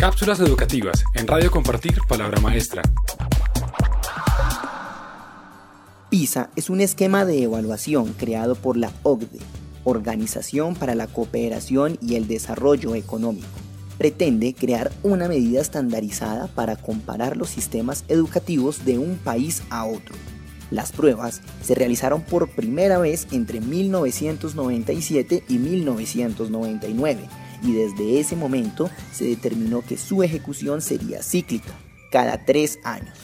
Cápsulas educativas en Radio Compartir Palabra Maestra. PISA es un esquema de evaluación creado por la OCDE, Organización para la Cooperación y el Desarrollo Económico. Pretende crear una medida estandarizada para comparar los sistemas educativos de un país a otro. Las pruebas se realizaron por primera vez entre 1997 y 1999 y desde ese momento se determinó que su ejecución sería cíclica, cada tres años.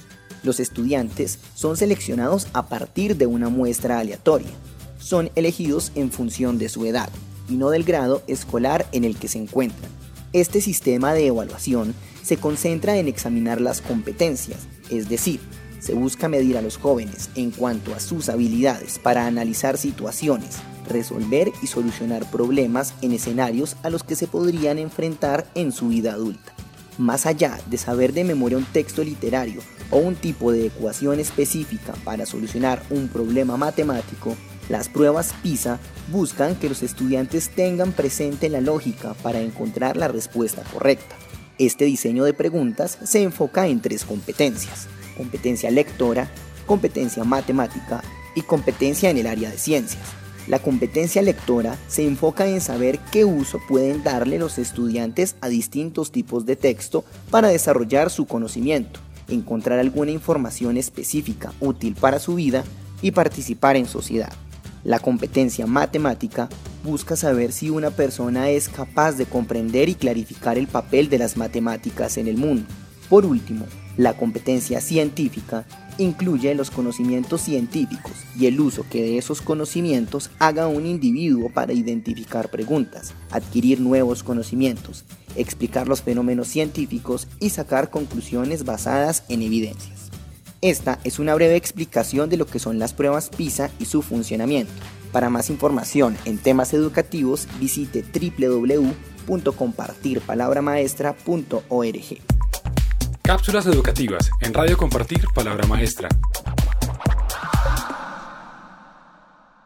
Los estudiantes son seleccionados a partir de una muestra aleatoria. Son elegidos en función de su edad y no del grado escolar en el que se encuentran. Este sistema de evaluación se concentra en examinar las competencias, es decir, se busca medir a los jóvenes en cuanto a sus habilidades para analizar situaciones, resolver y solucionar problemas en escenarios a los que se podrían enfrentar en su vida adulta. Más allá de saber de memoria un texto literario o un tipo de ecuación específica para solucionar un problema matemático, las pruebas PISA buscan que los estudiantes tengan presente la lógica para encontrar la respuesta correcta. Este diseño de preguntas se enfoca en tres competencias, competencia lectora, competencia matemática y competencia en el área de ciencias. La competencia lectora se enfoca en saber qué uso pueden darle los estudiantes a distintos tipos de texto para desarrollar su conocimiento, encontrar alguna información específica útil para su vida y participar en sociedad. La competencia matemática busca saber si una persona es capaz de comprender y clarificar el papel de las matemáticas en el mundo. Por último, la competencia científica incluye los conocimientos científicos y el uso que de esos conocimientos haga un individuo para identificar preguntas, adquirir nuevos conocimientos, explicar los fenómenos científicos y sacar conclusiones basadas en evidencias. Esta es una breve explicación de lo que son las pruebas PISA y su funcionamiento. Para más información en temas educativos visite www.compartirpalabramaestra.org. Cápsulas educativas en Radio Compartir Palabra Maestra.